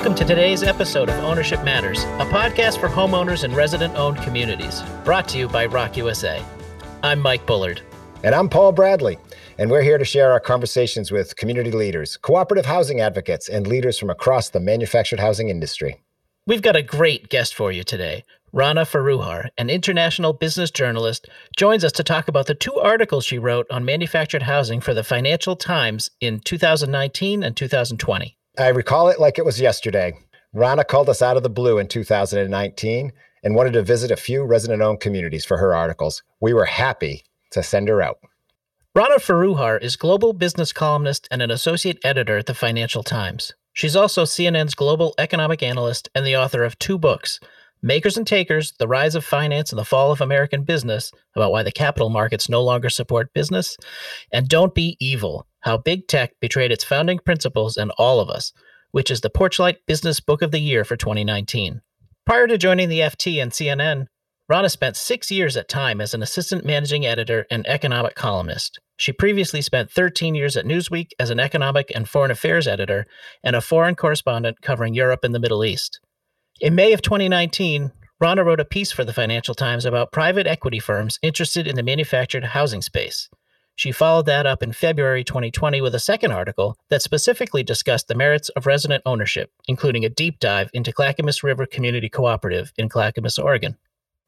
Welcome to today's episode of Ownership Matters, a podcast for homeowners and resident owned communities, brought to you by ROC USA. I'm Mike Bullard. And I'm Paul Bradley. And we're here to share our conversations with community leaders, cooperative housing advocates, and leaders from across the manufactured housing industry. We've got a great guest for you today. Rana Foroohar, an international business journalist, joins us to talk about the two articles she wrote on manufactured housing for the Financial Times in 2019 and 2020. I recall it like it was yesterday. Rana called us out of the blue in 2019 and wanted to visit a few resident owned communities for her articles. We were happy to send her out. Rana Foroohar is global business columnist and an associate editor at the Financial Times. She's also CNN's global economic analyst and the author of two books Makers and Takers The Rise of Finance and the Fall of American Business, about why the capital markets no longer support business, and Don't Be Evil How Big Tech Betrayed Its Founding Principles and All of Us, which is the Porchlight Business Book of the Year for 2019. Prior to joining the FT and CNN, Rana spent six years at Time as an assistant managing editor and economic columnist. She previously spent 13 years at Newsweek as an economic and foreign affairs editor and a foreign correspondent covering Europe and the Middle East. In May of 2019, Rana wrote a piece for the Financial Times about private equity firms interested in the manufactured housing space. She followed that up in February 2020 with a second article that specifically discussed the merits of resident ownership, including a deep dive into Clackamas River Community Cooperative in Clackamas, Oregon.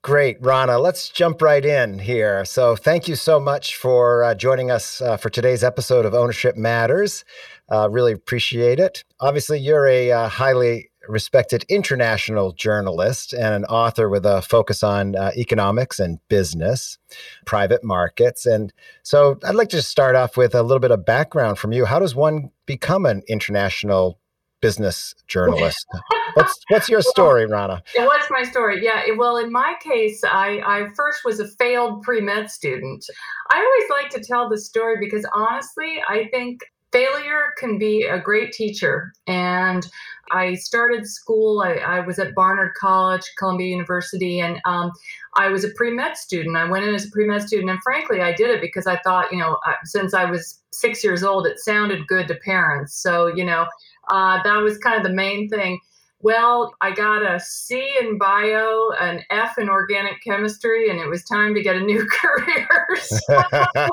Great, Rana. Let's jump right in here. So, thank you so much for uh, joining us uh, for today's episode of Ownership Matters. Uh, really appreciate it. Obviously, you're a uh, highly respected international journalist and an author with a focus on uh, economics and business, private markets. And so I'd like to just start off with a little bit of background from you. How does one become an international business journalist? what's what's your story, Rana? What's my story? Yeah, well, in my case, I, I first was a failed pre med student. I always like to tell the story because honestly, I think failure can be a great teacher. And I started school, I, I was at Barnard College, Columbia University, and um, I was a pre med student. I went in as a pre med student, and frankly, I did it because I thought, you know, since I was six years old, it sounded good to parents. So, you know, uh, that was kind of the main thing. Well, I got a C in bio, an F in organic chemistry, and it was time to get a new career.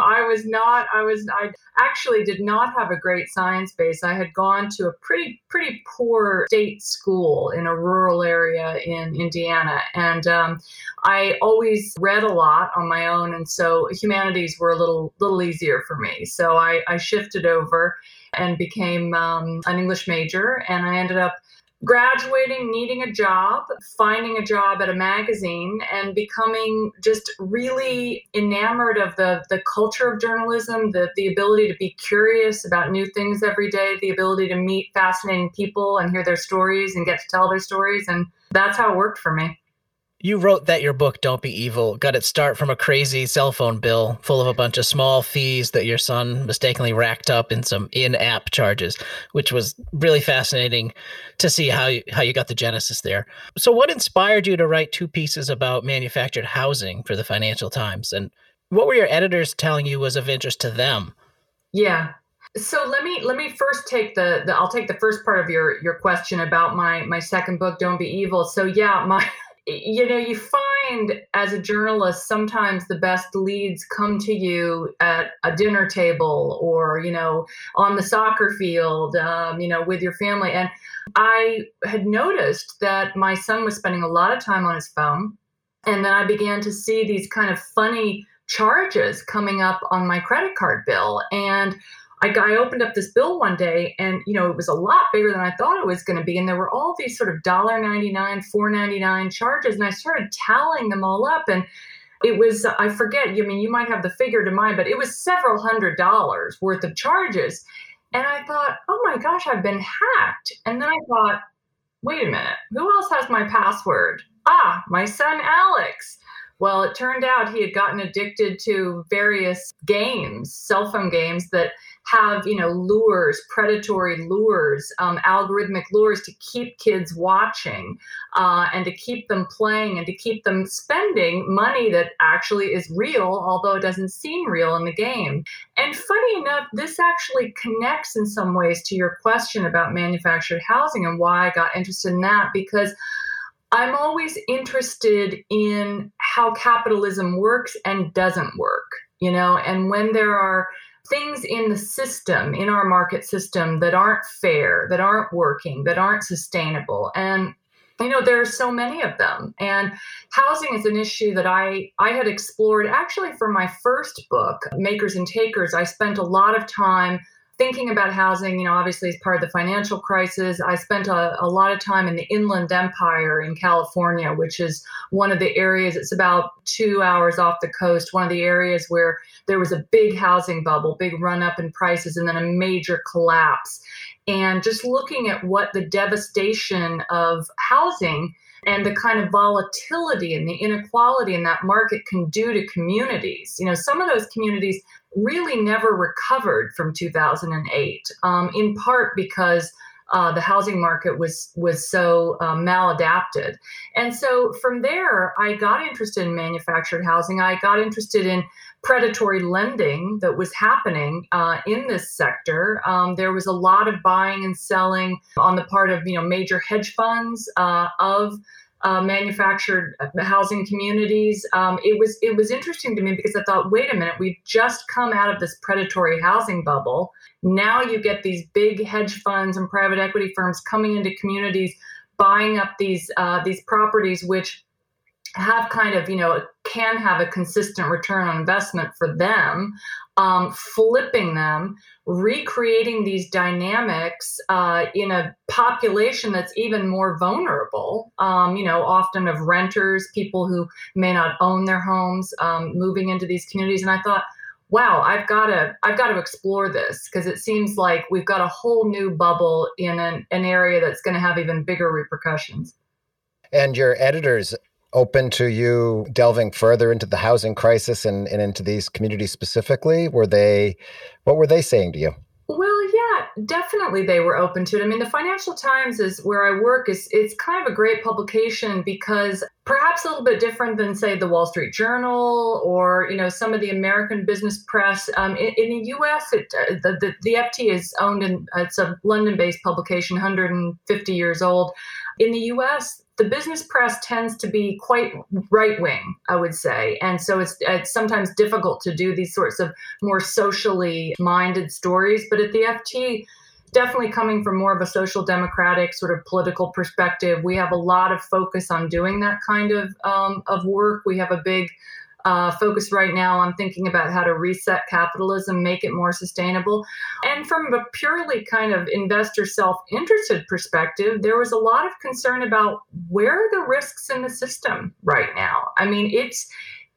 I was not, I was, I actually did not have a great science base. I had gone to a pretty, pretty poor state school in a rural area in Indiana. And um, I always read a lot on my own. And so humanities were a little, little easier for me. So I, I shifted over and became um, an English major. And I ended up graduating, needing a job, finding a job at a magazine, and becoming just really enamored of the, the culture of journalism, the, the ability to be curious about new things every day, the ability to meet fascinating people and hear their stories and get to tell their stories. And that's how it worked for me. You wrote that your book, Don't Be Evil, got its start from a crazy cell phone bill full of a bunch of small fees that your son mistakenly racked up in some in app charges, which was really fascinating to see how you, how you got the genesis there. So, what inspired you to write two pieces about manufactured housing for the Financial Times? And what were your editors telling you was of interest to them? Yeah, so let me let me first take the, the I'll take the first part of your your question about my my second book don't be evil so yeah my you know, you find as a journalist, sometimes the best leads come to you at a dinner table or, you know, on the soccer field, um, you know, with your family. And I had noticed that my son was spending a lot of time on his phone. And then I began to see these kind of funny charges coming up on my credit card bill. And I, I opened up this bill one day and you know it was a lot bigger than I thought it was going to be. And there were all these sort of dollar 99 4.99 charges. And I started tallying them all up. And it was I forget I mean you might have the figure to mind but it was several hundred dollars worth of charges. And I thought oh my gosh I've been hacked. And then I thought wait a minute. Who else has my password? Ah my son Alex. Well, it turned out he had gotten addicted to various games, cell phone games that have you know lures predatory lures um, algorithmic lures to keep kids watching uh, and to keep them playing and to keep them spending money that actually is real although it doesn't seem real in the game. And funny enough this actually connects in some ways to your question about manufactured housing and why i got interested in that because I'm always interested in how capitalism works and doesn't work, you know, and when there are things in the system, in our market system, that aren't fair, that aren't working, that aren't sustainable. And you know there are so many of them and housing is an issue that i i had explored actually for my first book makers and takers i spent a lot of time thinking about housing, you know, obviously as part of the financial crisis, I spent a, a, lot of time in the Inland Empire in California, which is one of the areas, it's about two hours off the coast, one of the areas where there was a big housing bubble, big run up in prices, and then a major collapse. And just looking at what the devastation of housing and the kind of volatility and the inequality in that market can do to communities. You know, some of those communities really never recovered from 2008, um, in part because uh, the housing market was was so uh, maladapted. And so from there, I got interested in manufactured housing. I got interested in predatory lending that was happening uh, in this sector. Um, there was a lot of buying and selling on the part of you know major hedge funds uh, of uh, manufactured housing communities. Um, it was it was interesting to me because I thought, wait a minute, we've just come out of this predatory housing bubble. Now you get these big hedge funds and private equity firms coming into communities, buying up these uh, these properties, which have kind of you know can have a consistent return on investment for them um, flipping them recreating these dynamics uh, in a population that's even more vulnerable um, you know often of renters people who may not own their homes um, moving into these communities. And i thought wow i've got to i've got to explore this because it seems like we've got a whole new bubble in an, an area that's going to have even bigger repercussions. And your editors open to you delving further into the housing crisis and, and into these communities specifically? Were they, what were they saying to you? Well, yeah, definitely they were open to it. I mean, the Financial Times is where I work is it's kind of a great publication because perhaps a little bit different than say the Wall Street Journal or you know some of the American business press. Um, in, in, the U.S., it, uh, the, the, the FT is owned and it's a London-based publication, 150 years old. In the U.S., the business press tends to be quite right wing, I would say. And so it's, it's sometimes difficult to do these sorts of more socially minded stories. But at the FT, definitely coming from more of a social democratic sort of political perspective, we have a lot of focus on doing that kind of, um, of work. We have a big uh, focus right now on thinking about how to reset capitalism, make it more sustainable. And from a purely kind of investor self interested perspective, there was a lot of concern about where are the risks in the system right now. I mean, it's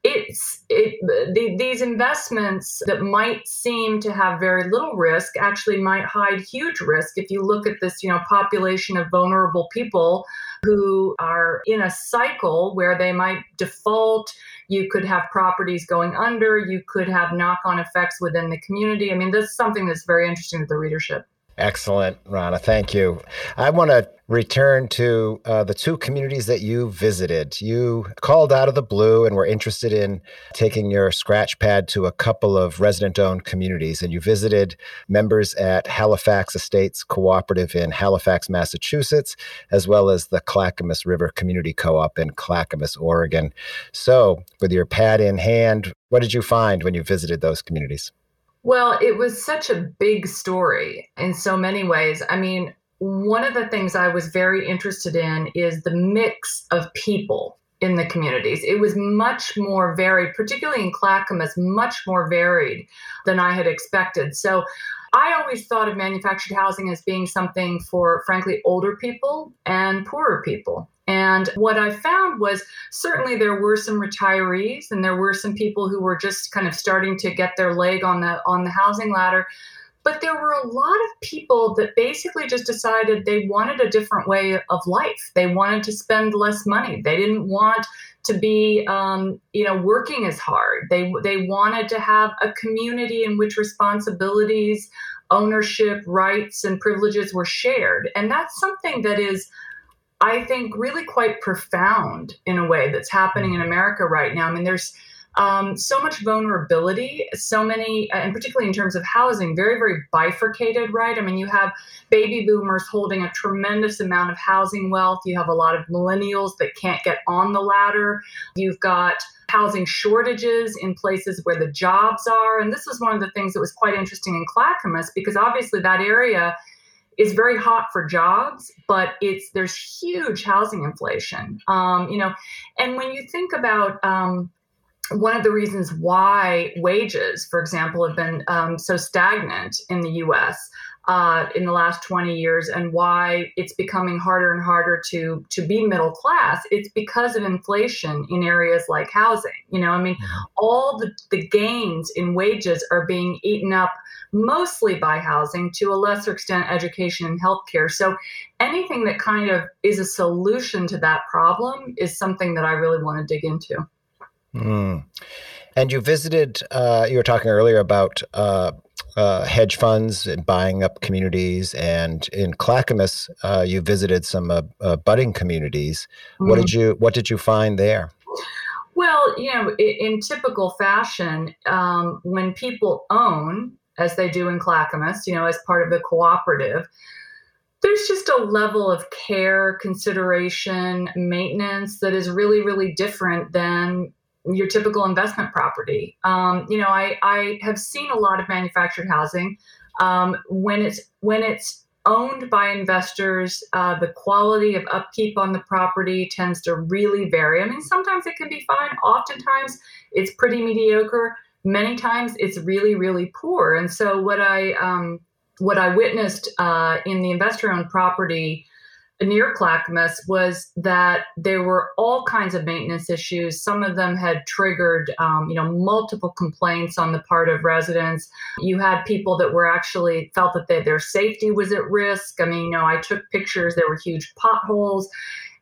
it's it, the, these investments that might seem to have very little risk actually might hide huge risk if you look at this you know population of vulnerable people who are in a cycle where they might default you could have properties going under, you could have knock on effects within the community. I mean, this is something that's very interesting to the readership. Excellent, Rana. Thank you. I want to return to uh, the two communities that you visited. You called out of the blue and were interested in taking your scratch pad to a couple of resident owned communities. And you visited members at Halifax Estates Cooperative in Halifax, Massachusetts, as well as the Clackamas River Community Co op in Clackamas, Oregon. So, with your pad in hand, what did you find when you visited those communities? Well, it was such a big story in so many ways. I mean, one of the things I was very interested in is the mix of people in the communities. It was much more varied, particularly in Clackamas, much more varied than I had expected. So I always thought of manufactured housing as being something for, frankly, older people and poorer people. And what I found was certainly there were some retirees and there were some people who were just kind of starting to get their leg on the on the housing ladder. But there were a lot of people that basically just decided they wanted a different way of life. They wanted to spend less money. They didn't want to be, um, you know, working as hard. They they wanted to have a community in which responsibilities, ownership, rights, and privileges were shared, and that's something that is. I think really quite profound in a way that's happening in America right now. I mean, there's um, so much vulnerability, so many, uh, and particularly in terms of housing, very, very bifurcated, right? I mean, you have baby boomers holding a tremendous amount of housing wealth. You have a lot of millennials that can't get on the ladder. You've got housing shortages in places where the jobs are. And this was one of the things that was quite interesting in Clackamas because obviously that area is very hot for jobs, but it's there's huge housing inflation. Um, you know, and when you think about um, one of the reasons why wages, for example, have been um, so stagnant in the US uh, in the last 20 years and why it's becoming harder and harder to, to be middle class, it's because of inflation in areas like housing. You know, I mean, all the, the gains in wages are being eaten up mostly by housing, to a lesser extent, education and healthcare. So anything that kind of is a solution to that problem is something that I really want to dig into. Mm. And you visited, uh, you were talking earlier about uh, uh, hedge funds and buying up communities. And in Clackamas, uh, you visited some uh, uh, budding communities. Mm-hmm. What did you What did you find there? Well, you know, in, in typical fashion, um, when people own, as they do in Clackamas, you know, as part of the cooperative, there's just a level of care, consideration, maintenance that is really, really different than your typical investment property. Um, you know, I, I have seen a lot of manufactured housing um, when it's when it's owned by investors. Uh, the quality of upkeep on the property tends to really vary. I mean, sometimes it can be fine. Oftentimes, it's pretty mediocre. Many times, it's really really poor. And so, what I um, what I witnessed uh, in the investor-owned property near Clackamas was that there were all kinds of maintenance issues. Some of them had triggered, um, you know, multiple complaints on the part of residents. You had people that were actually felt that they, their safety was at risk. I mean, you know, I took pictures. There were huge potholes,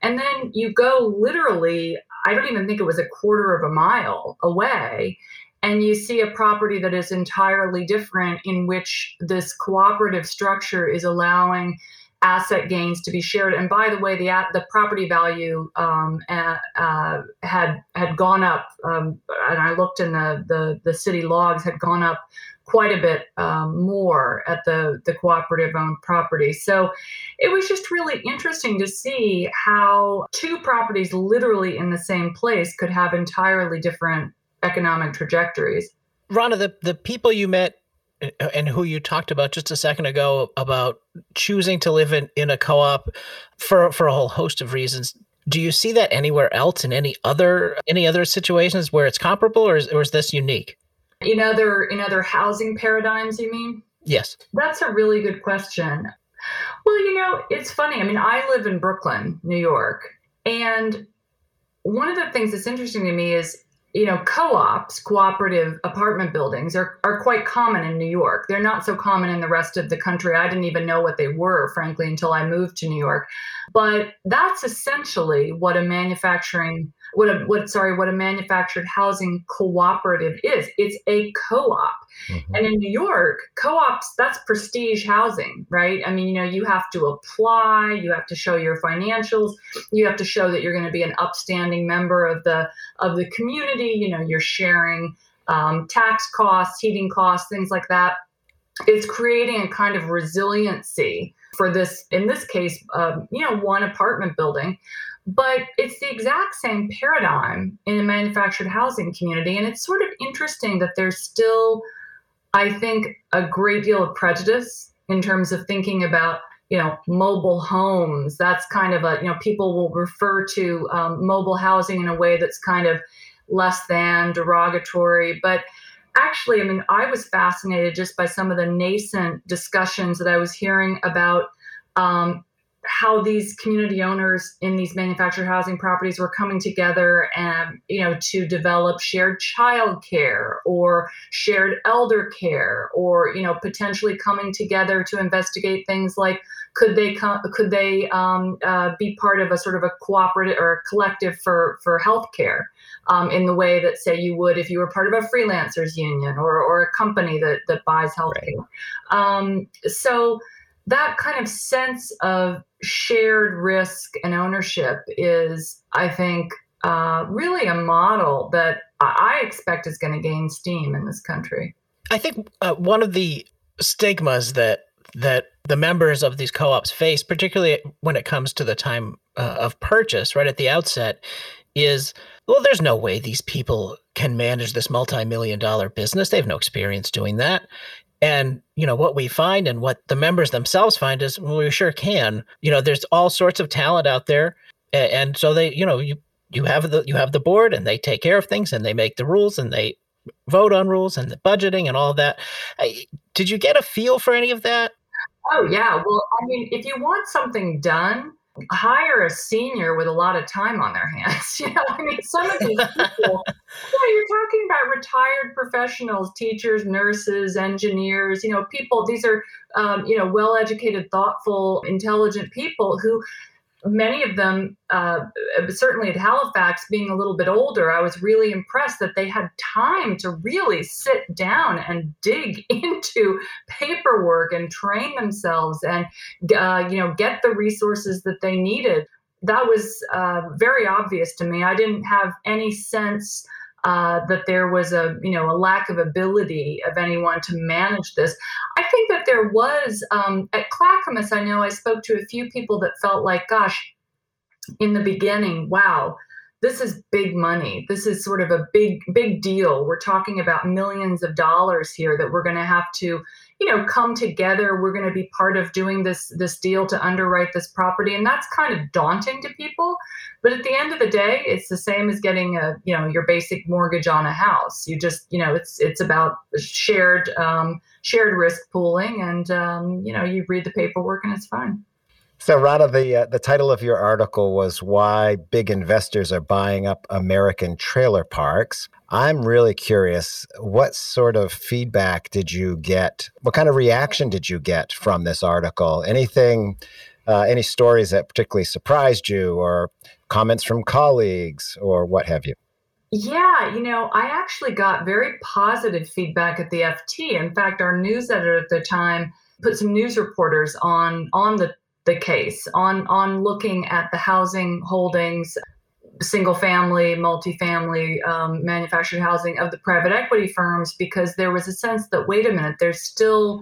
and then you go literally. I don't even think it was a quarter of a mile away. And you see a property that is entirely different, in which this cooperative structure is allowing asset gains to be shared. And by the way, the the property value um, uh, had had gone up, um, and I looked in the, the the city logs had gone up quite a bit um, more at the the cooperative owned property. So it was just really interesting to see how two properties literally in the same place could have entirely different economic trajectories. Rana, the, the people you met and who you talked about just a second ago about choosing to live in, in a co-op for for a whole host of reasons. Do you see that anywhere else in any other any other situations where it's comparable or is, or is this unique? In other in other housing paradigms you mean? Yes. That's a really good question. Well you know it's funny. I mean i live in brooklyn new york and one of the things that's interesting to me is you know, co-ops, cooperative apartment buildings are, are quite common in New York. They're not so common in the rest of the country. I didn't even know what they were, frankly, until I moved to New York. But that's essentially what a manufacturing what a what sorry what a manufactured housing cooperative is. It's a co-op. Mm-hmm. and in new york co-ops that's prestige housing right? I mean you know you have to apply you have to show your financials you have to show that you're going to be an upstanding member of the of the community you know you're sharing um, tax costs heating costs things like that. It's creating a kind of resiliency for this in this case um, you know one apartment building but it's the exact same paradigm in the manufactured housing community. And it's sort of interesting that there's still, I think, a great deal of prejudice in terms of thinking about you know mobile homes that's kind of a you know people will refer to um, mobile housing in a way that's kind of less than derogatory but actually i mean i was fascinated just by some of the nascent discussions that i was hearing about um, how these community owners in these manufactured housing properties were coming together and you know to develop shared child care or shared elder care or you know potentially coming together to investigate things like could they come could they um, uh, be part of a sort of a cooperative or a collective for for healthcare um, in the way that say you would if you were part of a freelancers union or or a company that that buys healthcare right. um, so that kind of sense of shared risk and ownership is, I think, uh, really a model that I expect is going to gain steam in this country. I think uh, one of the stigmas that that the members of these co-ops face, particularly when it comes to the time uh, of purchase, right at the outset, is well, there's no way these people can manage this multi-million dollar business. They have no experience doing that. And you know what we find and what the members themselves find is well, we sure can. You know, there's all sorts of talent out there, and, and so they, you know, you you have the you have the board and they take care of things and they make the rules and they vote on rules and the budgeting and all that. Did you get a feel for any of that? Oh yeah. Well, I mean, if you want something done, hire a senior with a lot of time on their hands. You know, I mean, some of these people, yeah, you're talking about retired professionals, teachers, nurses, engineers, you know, people, these are, um, you know, well educated, thoughtful, intelligent people who many of them, uh, certainly at Halifax, being a little bit older, I was really impressed that they had time to really sit down and dig into paperwork and train themselves and, uh, you know, get the resources that they needed. That was uh, very obvious to me. I didn't have any sense uh, that there was a you know a lack of ability of anyone to manage this. I think that there was um, at Clackamas. I know I spoke to a few people that felt like, gosh, in the beginning, wow, this is big money. This is sort of a big, big deal. We're talking about millions of dollars here that we're going to have to, you know, come together. We're going to be part of doing this this deal to underwrite this property, and that's kind of daunting to people. But at the end of the day, it's the same as getting a, you know, your basic mortgage on a house. You just, you know, it's it's about shared um, shared risk pooling, and um, you know, you read the paperwork and it's fine. So, Rana, the uh, the title of your article was "Why Big Investors Are Buying Up American Trailer Parks." I'm really curious. What sort of feedback did you get? What kind of reaction did you get from this article? Anything? Uh, any stories that particularly surprised you, or comments from colleagues, or what have you? Yeah, you know, I actually got very positive feedback at the FT. In fact, our news editor at the time put some news reporters on on the the case on on looking at the housing holdings single family multifamily um, manufactured housing of the private equity firms because there was a sense that wait a minute there's still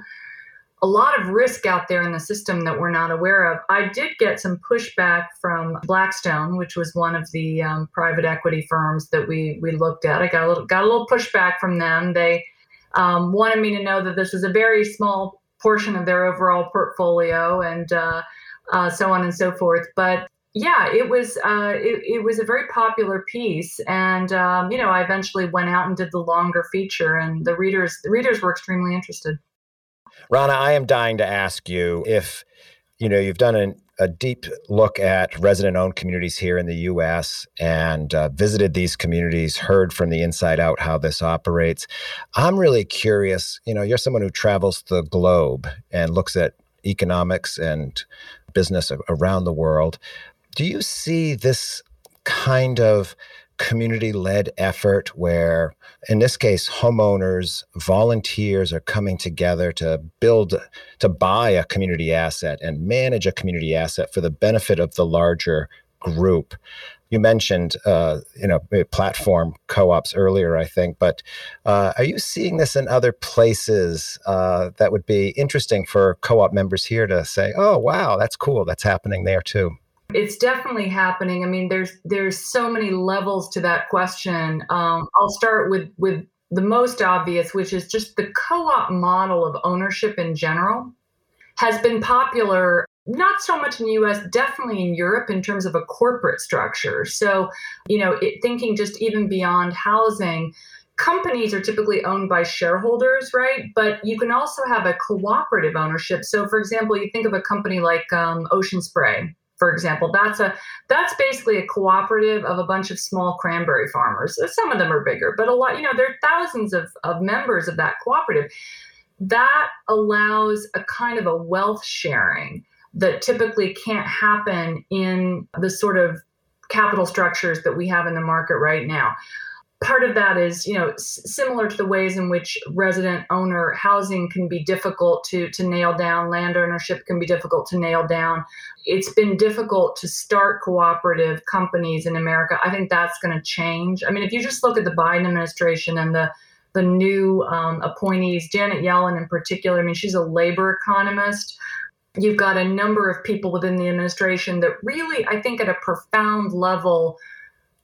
a lot of risk out there in the system that we're not aware of. I did get some pushback from Blackstone, which was one of the um, private equity firms that we we looked at. I got a little got a little pushback from them. They um, wanted me to know that this was a very small portion of their overall portfolio and uh, uh, so on and so forth. But yeah, it was uh, it, it, was a very popular piece, and um, you know, I eventually went out and did the longer feature, and the readers the readers were extremely interested. Rana, I am dying to ask you if you know you've done an, a deep look at resident-owned communities here in the U.S. and uh, visited these communities, heard from the inside out how this operates. I'm really curious. You know, you're someone who travels the globe and looks at economics and business around the world. Do you see this kind of community led effort where, in this case, homeowners, volunteers are coming together to build, to buy a community asset and manage a community asset for the benefit of the larger group? you mentioned uh, you know platform co-ops earlier i think but uh, are you seeing this in other places uh, that would be interesting for co-op members here to say oh wow that's cool that's happening there too it's definitely happening i mean there's there's so many levels to that question um, i'll start with with the most obvious which is just the co-op model of ownership in general has been popular not so much in the US, definitely in Europe in terms of a corporate structure. So, you know, it, thinking just even beyond housing, companies are typically owned by shareholders, right? But you can also have a cooperative ownership. So, for example, you think of a company like um, Ocean Spray, for example. That's a that's basically a cooperative of a bunch of small cranberry farmers. Uh, some of them are bigger, but a lot, you know, there are thousands of, of members of that cooperative. That allows a kind of a wealth sharing that typically can't happen in the sort of capital structures that we have in the market right now part of that is you know s- similar to the ways in which resident owner housing can be difficult to to nail down land ownership can be difficult to nail down. It's been difficult to start cooperative companies in america. I think that's going to change. I mean if you just look at the biden administration and the the new um, appointees janet yellen in particular i mean she's a labor economist. You've got a number of people within the administration that really i think at a profound level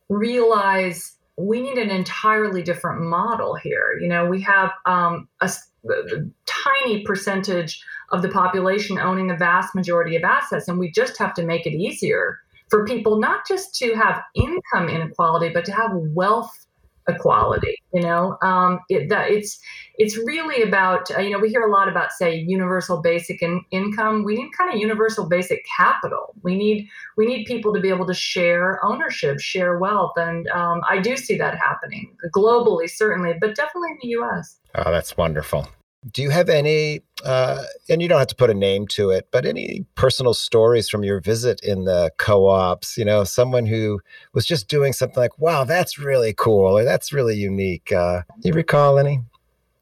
realize we need an entirely different model here. You know, we have um, a, a, tiny percentage of the population owning the vast majority of assets, and we just have to make it easier for people not just to have income inequality, but to have wealth equality you know? Um, it, that it's it's really about uh, you know we hear a lot about say universal basic in, income. We need kind of universal basic capital. We need we need people to be able to share ownership share wealth and um, i do see that happening globally certainly but definitely in the us oh that's wonderful do you have any, uh, and you don't have to put a name to it, but any personal stories from your visit in the co ops? You know, someone who was just doing something like, wow, that's really cool, or that's really unique. Uh, you recall any?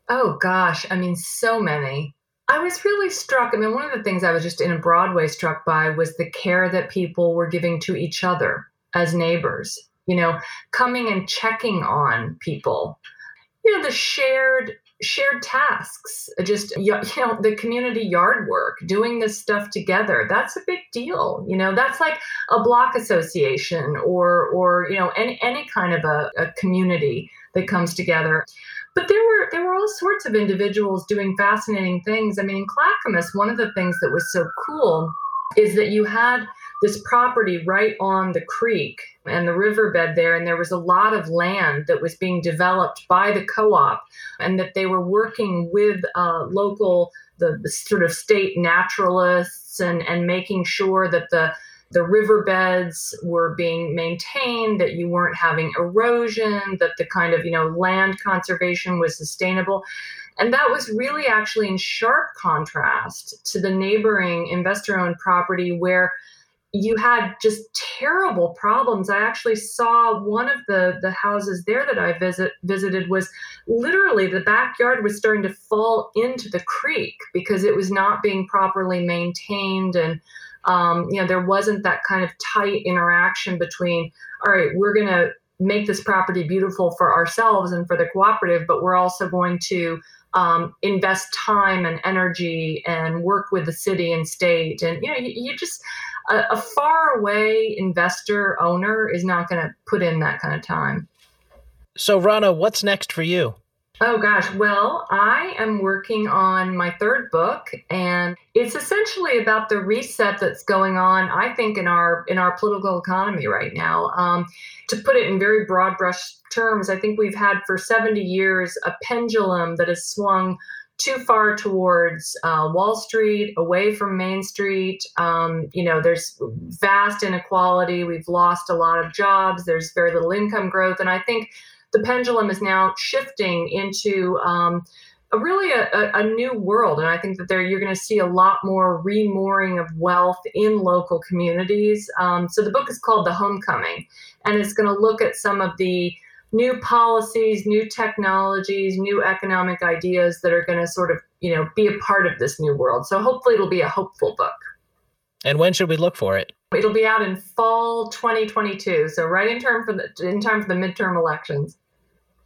Oh, gosh. I mean, so many. I was really struck. I mean, one of the things I was just in a Broadway struck by was the care that people were giving to each other as neighbors, you know, coming and checking on people. You know, the shared shared tasks just you know the community yard work doing this stuff together. That's a big deal you know? That's like a block association or or you know any any kind of a, a community that comes together. But there were there were all sorts of individuals doing fascinating things. I mean in clackamas one of the things that was so cool is that you had this property right on the creek and the riverbed there, and there was a lot of land that was being developed by the co-op, and that they were working with uh, local, the, the sort of state naturalists, and and making sure that the the riverbeds were being maintained, that you weren't having erosion, that the kind of you know land conservation was sustainable. And that was really actually in sharp contrast to the neighboring investor owned property where you had just terrible problems. I actually saw one of the the houses there that I visit visited was literally the backyard was starting to fall into the creek because it was not being properly maintained and um, you know there wasn't that kind of tight interaction between all right we're going to make this property beautiful for ourselves and for the cooperative but we're also going to um, invest time and energy and work with the city and state and you know you, you just a, a far away investor owner is not going to put in that kind of time. So, Rana, what's next for you? Oh gosh, well, I am working on my third book and it's essentially about the reset that's going on I think in our in our political economy right now. Um, to put it in very broad brush terms, I think we've had for 70 years a pendulum that has swung too far towards uh, Wall Street, away from Main Street. Um, you know, there's vast inequality. We've lost a lot of jobs. There's very little income growth, and I think the pendulum is now shifting into um, a really a, a, new world. And I think that there you're going to see a lot more remooring of wealth in local communities. Um, so the book is called The Homecoming, and it's going to look at some of the new policies, new technologies, new economic ideas that are going to sort of, you know, be a part of this new world. So hopefully it'll be a hopeful book. And when should we look for it? It'll be out in fall 2022, so right in time for the in time for the midterm elections.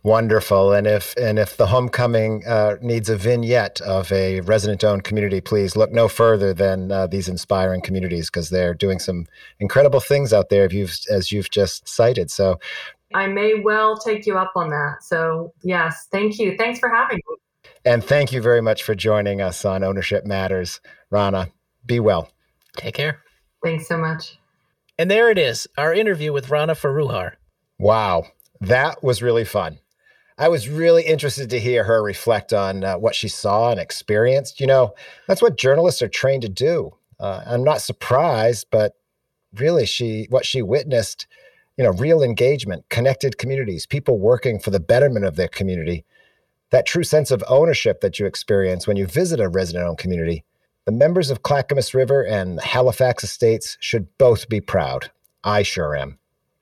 Wonderful. And if and if the homecoming uh, needs a vignette of a resident-owned community, please look no further than uh, these inspiring communities because they're doing some incredible things out there. You've, as you've just cited. So, I may well take you up on that. So, yes, thank you. Thanks for having me. And thank you very much for joining us on Ownership Matters. Rana, be well. Take care. Thanks so much. And there it is, our interview with Rana Foroohar. Wow, that was really fun. I was really interested to hear her reflect on uh, what she saw and experienced. You know, that's what journalists are trained to do. Uh, I'm not surprised, but really, she what she witnessed, you know, real engagement, connected communities, people working for the betterment of their community, that true sense of ownership that you experience when you visit a resident-owned community. The members of Clackamas River and Halifax Estates should both be proud. I sure am.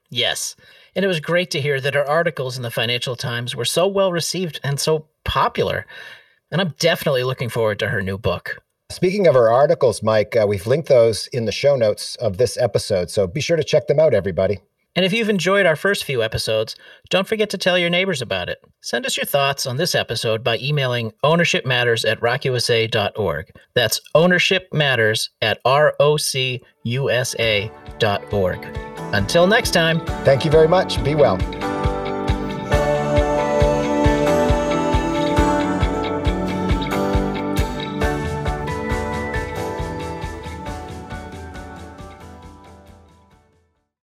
Yes. And it was great to hear that her articles in the Financial Times were so well received and so popular. And I'm definitely looking forward to her new book. Speaking of her articles, Mike, uh, we've linked those in the show notes of this episode. So be sure to check them out, everybody. And if you've enjoyed our first few episodes, don't forget to tell your neighbors about it. Send us your thoughts on this episode by emailing ownershipmatters at rocusa.org. That's ownershipmatters at rocusa.org. Until next time. Thank you very much. Be well.